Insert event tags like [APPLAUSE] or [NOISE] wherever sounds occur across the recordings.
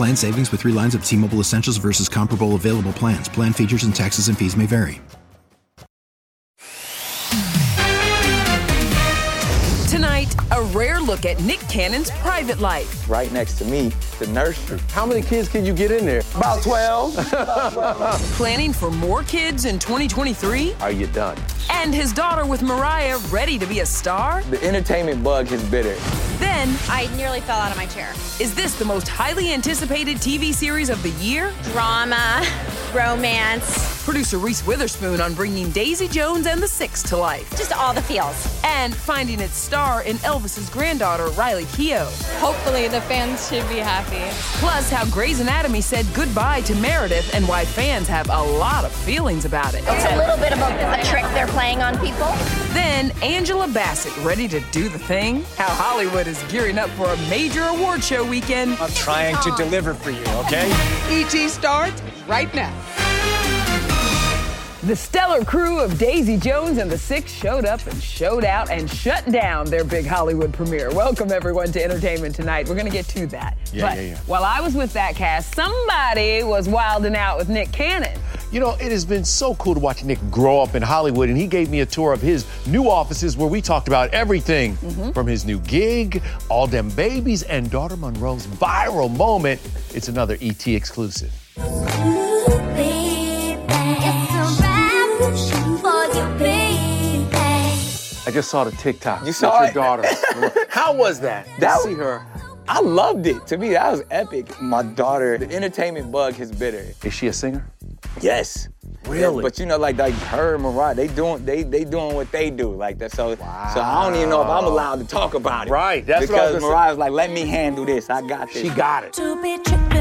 Plan savings with three lines of T Mobile Essentials versus comparable available plans. Plan features and taxes and fees may vary. Tonight, a rare look at Nick Cannon's private life. Right next to me, the nursery. How many kids can you get in there? About 12. [LAUGHS] Planning for more kids in 2023? Are you done? And his daughter with Mariah ready to be a star? The entertainment bug has bit her. Then, I nearly fell out of my chair. Is this the most highly anticipated TV series of the year? Drama, romance. Producer Reese Witherspoon on bringing Daisy Jones and the Six to life. Just all the feels. And finding its star in Elvis's granddaughter, Riley Keough. Hopefully, the fans should be happy. Plus, how Grey's Anatomy said goodbye to Meredith and why fans have a lot of feelings about it. It's a little bit of a, a trick they're playing on people. Then, Angela Bassett ready to do the thing. How Hollywood is gearing up for a major award show weekend. I'm trying to deliver for you, okay? ET starts right now. The stellar crew of Daisy Jones and the Six showed up and showed out and shut down their big Hollywood premiere. Welcome, everyone, to Entertainment Tonight. We're going to get to that. Yeah, but yeah, yeah. while I was with that cast, somebody was wilding out with Nick Cannon. You know, it has been so cool to watch Nick grow up in Hollywood, and he gave me a tour of his new offices where we talked about everything Mm-hmm. from his new gig, all them babies, and daughter Monroe's viral moment. It's another ET exclusive. I just saw the TikTok. You saw your it? daughter. [LAUGHS] How was that? That to see her. I loved it. To me, that was epic. My daughter, the entertainment bug has bit her. Is she a singer? Yes. Really? But you know, like like her and Mariah, they doing they they doing what they do like that. So so I don't even know if I'm allowed to talk about it. Right, that's what I was because gonna say. Mariah's like, let me handle this. I got this. She got it.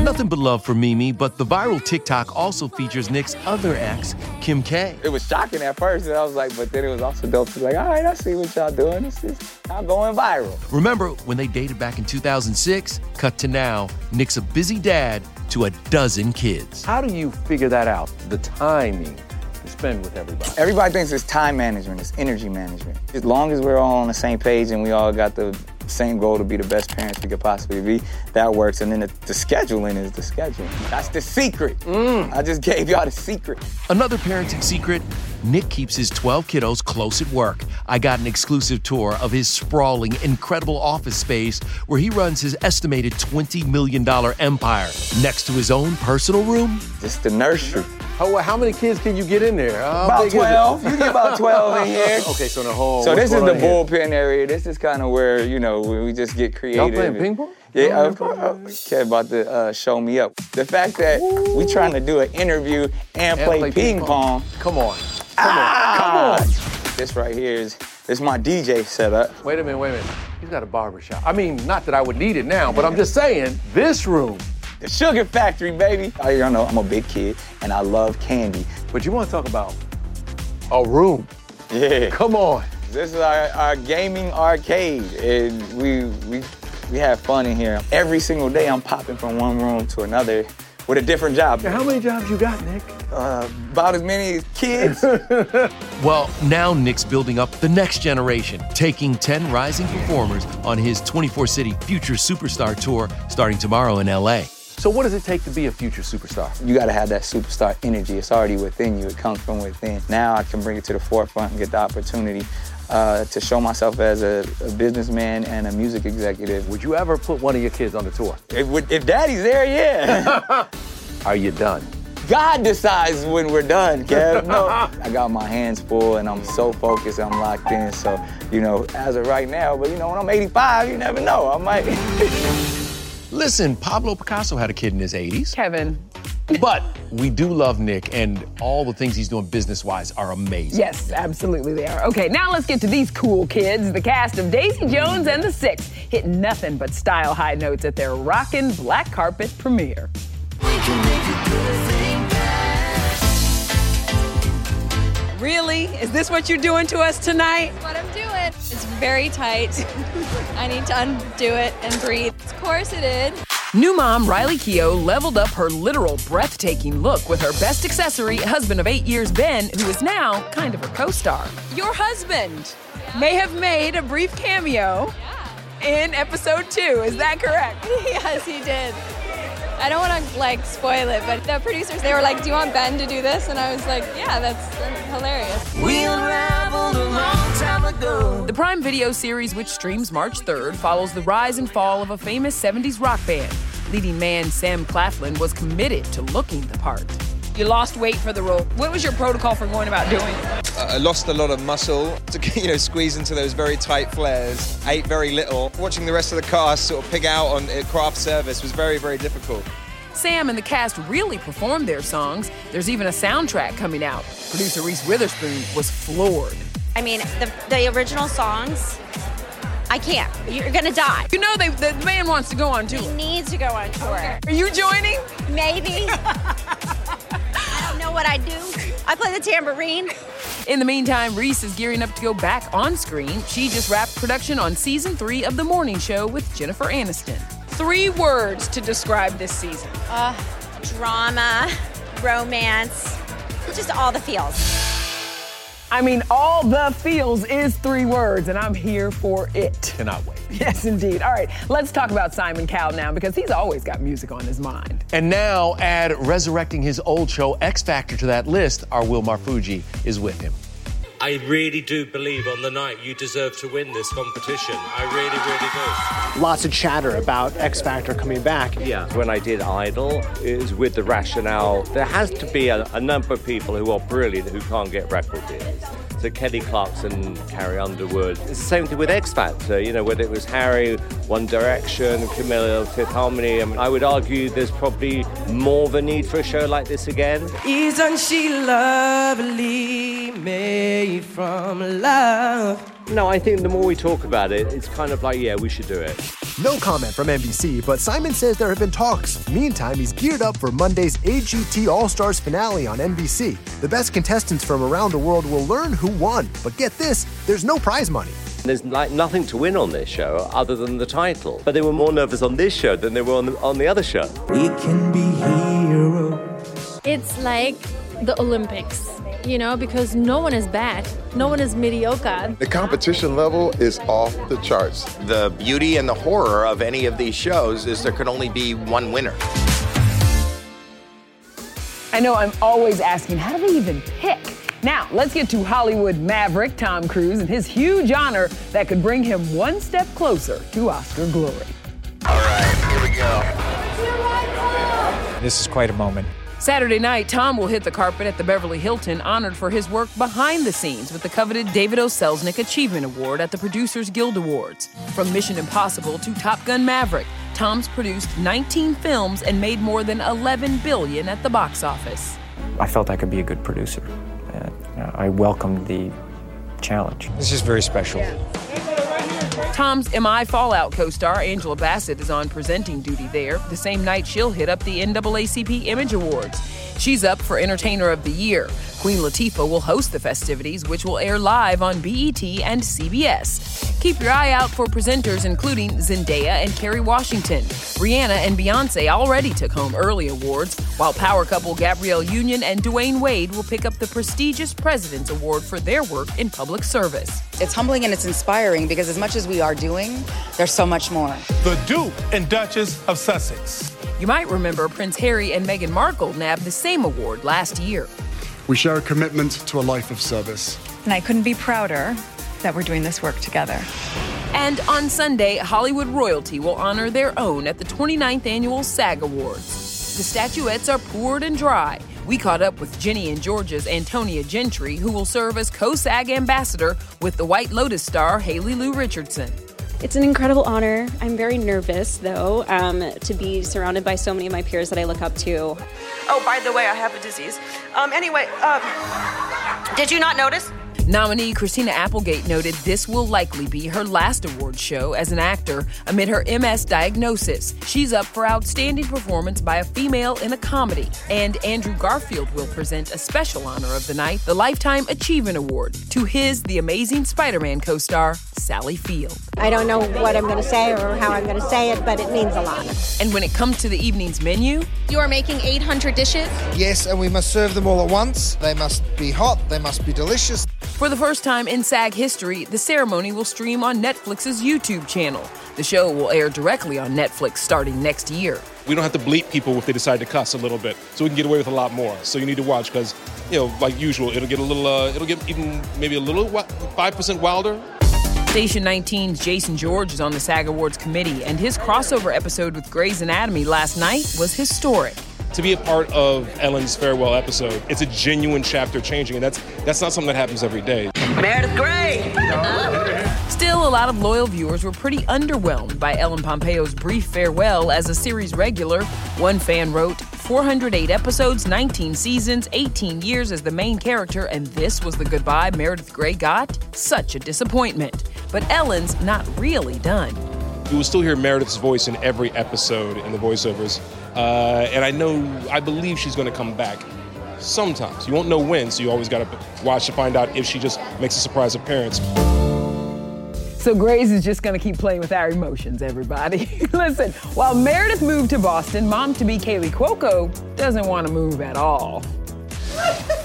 Nothing but love for Mimi, but the viral TikTok also features Nick's other ex, Kim K. It was shocking at first, and I was like, but then it was also dope. It's like, all right, I see what y'all doing. This is y'all going viral. Remember when they dated back in 2006? Cut to now, Nick's a busy dad to a dozen kids. How do you figure that out? The timing to spend with everybody. Everybody thinks it's time management, it's energy management. As long as we're all on the same page and we all got the same goal to be the best parents we could possibly be, that works. And then the, the scheduling is the scheduling. That's the secret. Mm. I just gave y'all the secret. Another parenting secret Nick keeps his 12 kiddos close at work. I got an exclusive tour of his sprawling, incredible office space where he runs his estimated $20 million empire. Next to his own personal room, It's the nursery. How, how many kids can you get in there? How about big is it? 12. You get about 12 in here. [LAUGHS] Okay, so the whole. So this is the going on here? bullpen area. This is kind of where you know where we just get creative. Y'all playing ping pong? Yeah, of course. Kev about to uh, show me up. The fact that we trying to do an interview and, And play, play ping, ping pong. Come on. Come ah! On. Come on. This right here is this my DJ setup. Wait a minute, wait a minute. He's got a barber shop. I mean, not that I would need it now, but I'm just saying, this room. The Sugar Factory, baby. Oh, y'all know I'm a big kid and I love candy. But you want to talk about a room? Yeah. Come on. This is our, our gaming arcade, and we we we have fun in here. Every single day, I'm popping from one room to another with a different job. How many jobs you got, Nick? Uh, about as many as kids. [LAUGHS] Well, now Nick's building up the next generation, taking 10 rising performers on his 24 City Future Superstar Tour starting tomorrow in LA. So, what does it take to be a future superstar? you got to have that superstar energy. It's already within you. It comes from within. Now I can bring it to the forefront and get the opportunity uh, to show myself as a, a businessman and a music executive. Would you ever put one of your kids on the tour? If, if daddy's there, yeah. [LAUGHS] Are you done? God decides when we're done, Kev. [LAUGHS] No, I got my hands full and I'm so focused, I'm locked in. So, you know, as of right now, but you know, when I'm 85, you never know. I might. [LAUGHS] Listen, Pablo Picasso had a kid in his 80s. Kevin. But we do love Nick, and all the things he's doing business wise are amazing. Yes, absolutely they are. Okay, now let's get to these cool kids. The cast of Daisy Jones and the Six hit nothing but style high notes at their rockin' black carpet premiere. Really? Is this what you're doing to us tonight? What I'm doing. It's very tight. I need to undo it and breathe. Of course it did. New mom Riley Keough leveled up her literal breathtaking look with her best accessory, husband of eight years, Ben, who is now kind of her co star. Your husband may have made a brief cameo in episode two. Is that correct? [LAUGHS] yes, he did. I don't want to like spoil it, but the producers they were like, "Do you want Ben to do this?" And I was like, "Yeah, that's, that's hilarious." We The Prime Video series, which streams March 3rd, follows the rise and fall of a famous 70s rock band. Leading man Sam Claflin was committed to looking the part. You lost weight for the role. What was your protocol for going about doing it? I lost a lot of muscle to [LAUGHS] you know squeeze into those very tight flares. Ate very little. Watching the rest of the cast sort of pig out on craft service was very very difficult. Sam and the cast really performed their songs. There's even a soundtrack coming out. Producer Reese Witherspoon was floored. I mean, the, the original songs, I can't. You're gonna die. You know, they, the man wants to go on tour. He needs to go on tour. Are you joining? Maybe. [LAUGHS] I don't know what I do. I play the tambourine. In the meantime, Reese is gearing up to go back on screen. She just wrapped production on season three of The Morning Show with Jennifer Aniston. Three words to describe this season. Uh, drama, romance, just all the feels. I mean, all the feels is three words, and I'm here for it. Cannot wait. Yes, indeed. All right, let's talk about Simon Cowell now because he's always got music on his mind. And now, add resurrecting his old show X Factor to that list, our Will Fuji is with him. I really do believe on the night you deserve to win this competition. I really, really do. Lots of chatter about X Factor coming back. Yeah, when I did Idol, it was with the rationale there has to be a, a number of people who are brilliant who can't get record deals. So Kelly Clarkson, Carrie Underwood. It's the same thing with X Factor, you know, whether it was Harry, One Direction, Camila, Fifth Harmony. I, mean, I would argue there's probably more of a need for a show like this again. Isn't she lovely, made from love? No, I think the more we talk about it, it's kind of like, yeah, we should do it. No comment from NBC, but Simon says there have been talks. Meantime, he's geared up for Monday's AGT All Stars finale on NBC. The best contestants from around the world will learn who won, but get this there's no prize money. There's like nothing to win on this show other than the title. But they were more nervous on this show than they were on the, on the other show. We can be heroes. It's like the Olympics, you know, because no one is bad, no one is mediocre. The competition level is off the charts. The beauty and the horror of any of these shows is there can only be one winner. I know I'm always asking, how do they even pick? Now, let's get to Hollywood maverick Tom Cruise and his huge honor that could bring him one step closer to Oscar glory. All right, here we go. This is quite a moment. Saturday night, Tom will hit the carpet at the Beverly Hilton, honored for his work behind the scenes with the coveted David O. Selznick Achievement Award at the Producers Guild Awards. From Mission Impossible to Top Gun Maverick, Tom's produced 19 films and made more than 11 billion at the box office. I felt I could be a good producer. Uh, I welcomed the challenge. It's just very special. Tom's MI Fallout co star Angela Bassett is on presenting duty there, the same night she'll hit up the NAACP Image Awards. She's up for Entertainer of the Year. Queen Latifah will host the festivities, which will air live on BET and CBS. Keep your eye out for presenters including Zendaya and Kerry Washington. Rihanna and Beyonce already took home early awards, while power couple Gabrielle Union and Dwyane Wade will pick up the prestigious President's Award for their work in public service. It's humbling and it's inspiring because as much as we are doing, there's so much more. The Duke and Duchess of Sussex. You might remember Prince Harry and Meghan Markle nabbed the same award last year. We share a commitment to a life of service. And I couldn't be prouder that we're doing this work together. And on Sunday, Hollywood royalty will honor their own at the 29th annual SAG Awards. The statuettes are poured and dry. We caught up with Ginny and Georgia's Antonia Gentry, who will serve as co SAG ambassador with the White Lotus star Haley Lu Richardson. It's an incredible honor. I'm very nervous, though, um, to be surrounded by so many of my peers that I look up to. Oh, by the way, I have a disease. Um, anyway, um, did you not notice? Nominee Christina Applegate noted this will likely be her last award show as an actor amid her MS diagnosis. She's up for outstanding performance by a female in a comedy. And Andrew Garfield will present a special honor of the night, the Lifetime Achievement Award, to his The Amazing Spider Man co star, Sally Field. I don't know what I'm going to say or how I'm going to say it, but it means a lot. And when it comes to the evening's menu, you are making 800 dishes? Yes, and we must serve them all at once. They must be hot, they must be delicious. For the first time in SAG history, the ceremony will stream on Netflix's YouTube channel. The show will air directly on Netflix starting next year. We don't have to bleep people if they decide to cuss a little bit, so we can get away with a lot more. So you need to watch because, you know, like usual, it'll get a little, uh, it'll get even maybe a little five percent wilder. Station 19's Jason George is on the SAG Awards committee, and his crossover episode with Grey's Anatomy last night was historic to be a part of Ellen's farewell episode, it's a genuine chapter changing, and that's that's not something that happens every day. Meredith Grey. Still, a lot of loyal viewers were pretty underwhelmed by Ellen Pompeo's brief farewell as a series regular. One fan wrote, 408 episodes, 19 seasons, 18 years as the main character, and this was the goodbye Meredith Grey got? Such a disappointment. But Ellen's not really done. You will still hear Meredith's voice in every episode in the voiceovers. Uh, and I know, I believe she's going to come back sometimes. You won't know when, so you always got to watch to find out if she just makes a surprise appearance. So Grey's is just going to keep playing with our emotions, everybody. [LAUGHS] Listen, while Meredith moved to Boston, mom-to-be Kaley Cuoco doesn't want to move at all. [LAUGHS]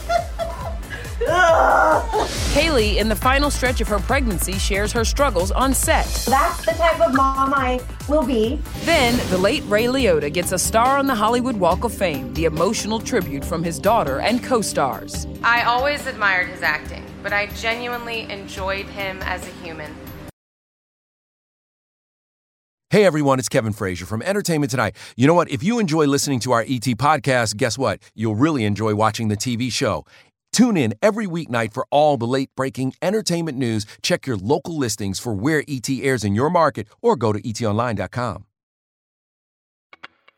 Kaley, in the final stretch of her pregnancy, shares her struggles on set. That's the type of mom I will be. Then, the late Ray Liotta gets a star on the Hollywood Walk of Fame, the emotional tribute from his daughter and co stars. I always admired his acting, but I genuinely enjoyed him as a human. Hey everyone, it's Kevin Frazier from Entertainment Tonight. You know what? If you enjoy listening to our ET podcast, guess what? You'll really enjoy watching the TV show. Tune in every weeknight for all the late breaking entertainment news. Check your local listings for where ET airs in your market or go to etonline.com.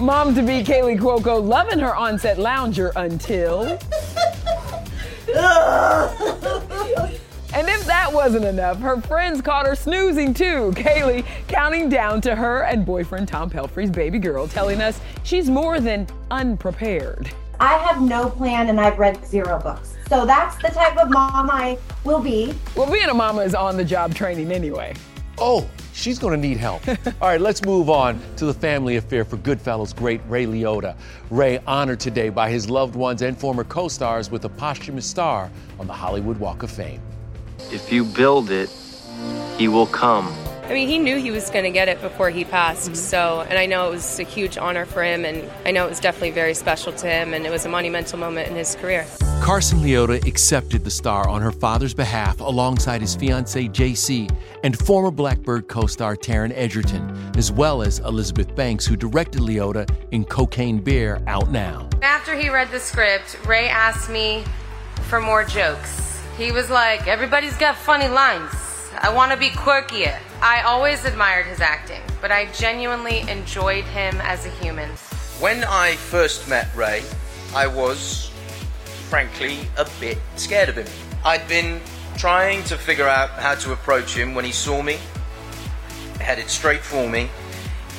Mom to be Kaley Cuoco loving her on-set lounger until. And if that wasn't enough, her friends caught her snoozing too. Kaley counting down to her and boyfriend Tom Pelphrey's baby girl, telling us she's more than unprepared. I have no plan and I've read zero books. So that's the type of mom I will be. Well, being a mama is on the job training anyway. Oh, she's going to need help. [LAUGHS] All right, let's move on to the family affair for Goodfellas great Ray Liotta. Ray honored today by his loved ones and former co stars with a posthumous star on the Hollywood Walk of Fame. If you build it, he will come. I mean, he knew he was going to get it before he passed. Mm-hmm. So, and I know it was a huge honor for him, and I know it was definitely very special to him, and it was a monumental moment in his career. Karsen Liotta accepted the star on her father's behalf alongside his fiancee JC and former Blackbird co star Taron Egerton, as well as Elizabeth Banks, who directed Liotta in Cocaine Bear, out now. After he read the script, Ray asked me for more jokes. He was like, Everybody's got funny lines. I want to be quirkier. I always admired his acting, but I genuinely enjoyed him as a human. When I first met Ray, I was, frankly, a bit scared of him. I'd been trying to figure out how to approach him when he saw me, headed straight for me,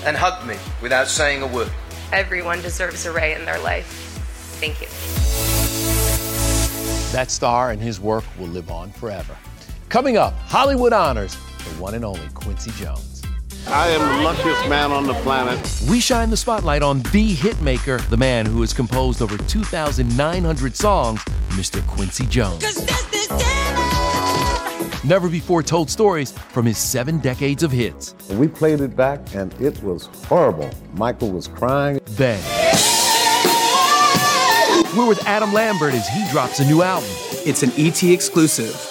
and hugged me without saying a word. Everyone deserves a Ray in their life. Thank you. That star and his work will live on forever. Coming up, Hollywood honors the one and only Quincy Jones. I am the luckiest man on the planet. We shine the spotlight on the hitmaker, the man who has composed over 2,900 songs, Mr. Quincy Jones. Never before told stories from his seven decades of hits. We played it back and it was horrible. Michael was crying. Then, we're with Adam Lambert as he drops a new album. It's an ET exclusive.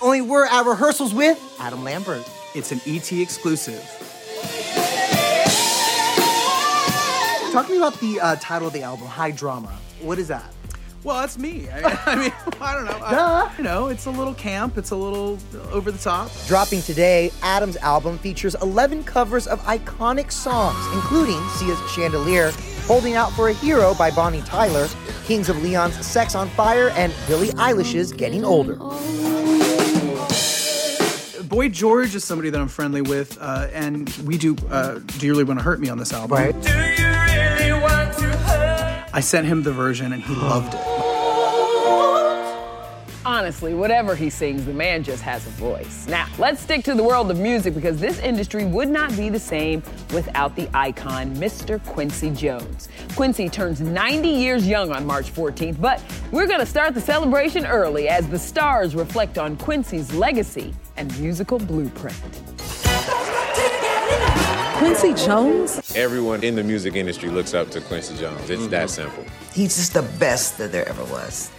Only we're at rehearsals with Adam Lambert. It's an ET exclusive. Talk to me about the uh, title of the album, High Drama. What is that? Well, that's me. I mean, [LAUGHS] I, mean, I don't know. Duh. I, you know, it's a little camp. It's a little over the top. Dropping today, Adam's album features 11 covers of iconic songs, including Sia's Chandelier, Holding Out for a Hero by Bonnie Tyler, Kings of Leon's Sex on Fire, and Billie Eilish's Getting Older. Boy George is somebody that I'm friendly with, uh, and we do uh, "Do You Really Want to Hurt Me" on this album. Right. Really I sent him the version, and he loved it. Honestly, whatever he sings, the man just has a voice. Now, let's stick to the world of music because this industry would not be the same without the icon, Mr. Quincy Jones. Quincy turns 90 years young on March 14th, but we're going to start the celebration early as the stars reflect on Quincy's legacy and musical blueprint. Quincy Jones? Everyone in the music industry looks up to Quincy Jones. It's mm-hmm. that simple. He's just the best that there ever was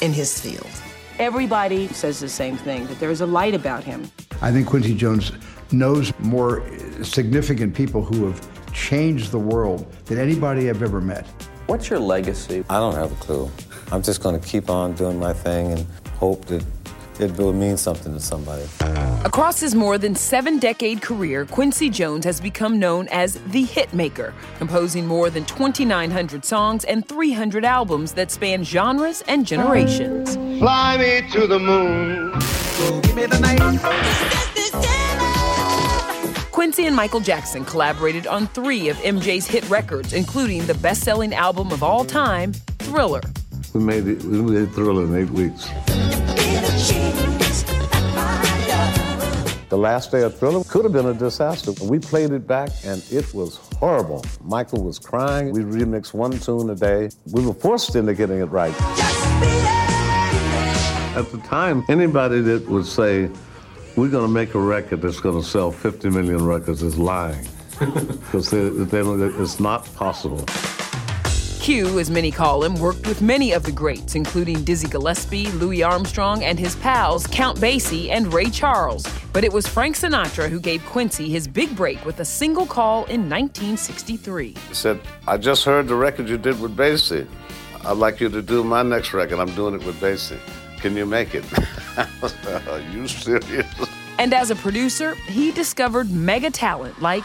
in his field. Everybody says the same thing that there is a light about him. I think Quincy Jones knows more significant people who have changed the world than anybody I've ever met. What's your legacy? I don't have a clue. I'm just going to keep on doing my thing and hope that it will mean something to somebody. Across his more than seven decade career, Quincy Jones has become known as the hitmaker, composing more than 2,900 songs and 300 albums that span genres and generations. Fly me to the moon. Give me the night. Quincy and Michael Jackson collaborated on three of MJ's hit records, including the best selling album of all time, Thriller. We made it. We made Thriller in eight weeks. The last day of Thriller could have been a disaster. We played it back and it was horrible. Michael was crying. We remixed one tune a day. We were forced into getting it right. At the time, anybody that would say, we're going to make a record that's going to sell 50 million records is lying. [LAUGHS] Because it's not possible. Q, as many call him, worked with many of the greats, including Dizzy Gillespie, Louis Armstrong, and his pals Count Basie and Ray Charles. But it was Frank Sinatra who gave Quincy his big break with a single call in 1963. He said, I just heard the record you did with Basie. I'd like you to do my next record. I'm doing it with Basie. Can you make it? [LAUGHS] Are you serious? And as a producer, he discovered mega talent like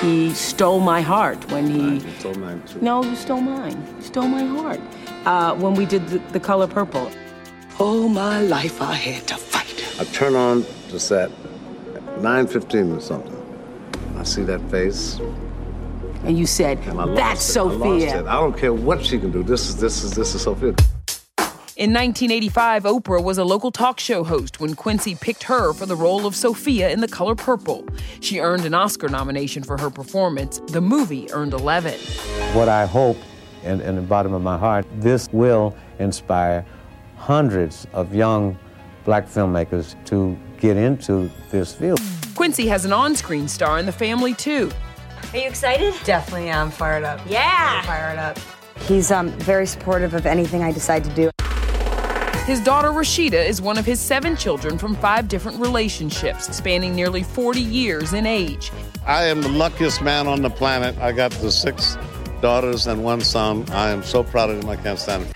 he stole my heart when he. You stole mine too. No, you stole mine. You stole my heart. Uh, when we did the, the color purple. All my life I had to fight. I turn on the set at 9.15 or something. I see that face. And you said, and I lost that's it. Sophia. I, lost it. I don't care what she can do. This is this is this is Sophia. In 1985, Oprah was a local talk show host when Quincy picked her for the role of Sophia in The Color Purple. She earned an Oscar nomination for her performance. The movie earned 11. What I hope, in, in the bottom of my heart, this will inspire hundreds of young black filmmakers to get into this field. Quincy has an on screen star in the family, too. Are you excited? Definitely I'm fired up. Yeah. Fired up. He's um, very supportive of anything I decide to do. His daughter Rashida is one of his seven children from five different relationships, spanning nearly 40 years in age. I am the luckiest man on the planet. I got the six daughters and one son. I am so proud of them, I can't stand it.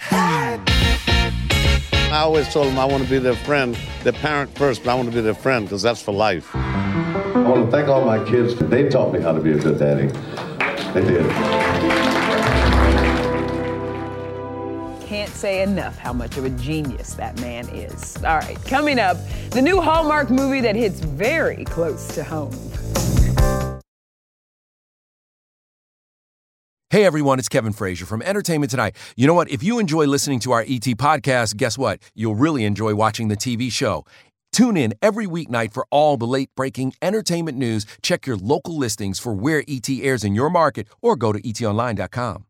I always told them I want to be their friend, their parent first, but I want to be their friend because that's for life. I want to thank all my kids. They taught me how to be a good daddy. They did. Can't say enough how much of a genius that man is. All right, coming up, the new Hallmark movie that hits very close to home. Hey everyone, it's Kevin Frazier from Entertainment Tonight. You know what? If you enjoy listening to our ET podcast, guess what? You'll really enjoy watching the TV show. Tune in every weeknight for all the late breaking entertainment news. Check your local listings for where ET airs in your market or go to etonline.com.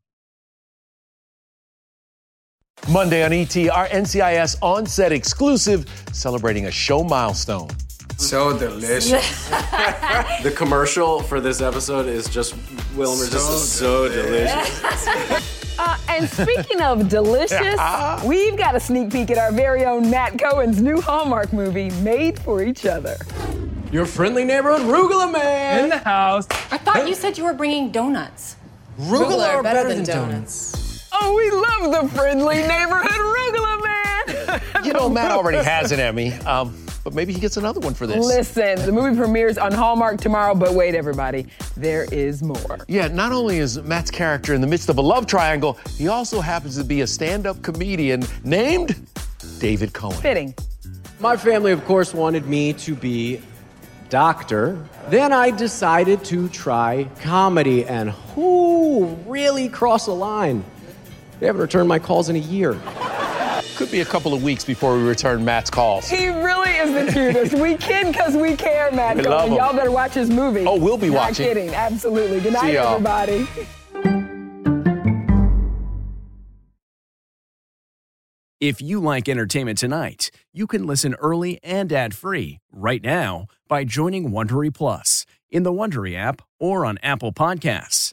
Monday on ET, our NCIS on set exclusive celebrating a show milestone. So delicious. [LAUGHS] the commercial for this episode is just Wilmer So just so delicious. [LAUGHS] Uh, and speaking of delicious, we've got a sneak peek at our very own Matt Cohen's new Hallmark movie, Made for Each Other. Your friendly neighborhood Rugula Man in the house. I thought you said you were bringing donuts. Rugula are are better, better than, than donuts. Oh, we love the friendly neighborhood Rugula Man. [LAUGHS] You know, Matt already has an Emmy, um, but maybe he gets another one for this. Listen, the movie premieres on Hallmark tomorrow, but wait, everybody, there is more. Yeah, not only is Matt's character in the midst of a love triangle, he also happens to be a stand up comedian named David Cohen. Fitting. My family, of course, wanted me to be doctor. Then I decided to try comedy, and who really crossed the line? They haven't returned my calls in a year. Could be a couple of weeks before we return Matt's calls. He really is the cutest. we kid because we care, Matt We Cohen. love him. Y'all better watch his movie. Oh, we'll be watching. Not watching. kidding. Absolutely. Good night, See y'all. everybody. If you like entertainment tonight, you can listen early and ad-free right now by joining Wondery Plus in the Wondery app or on Apple Podcasts.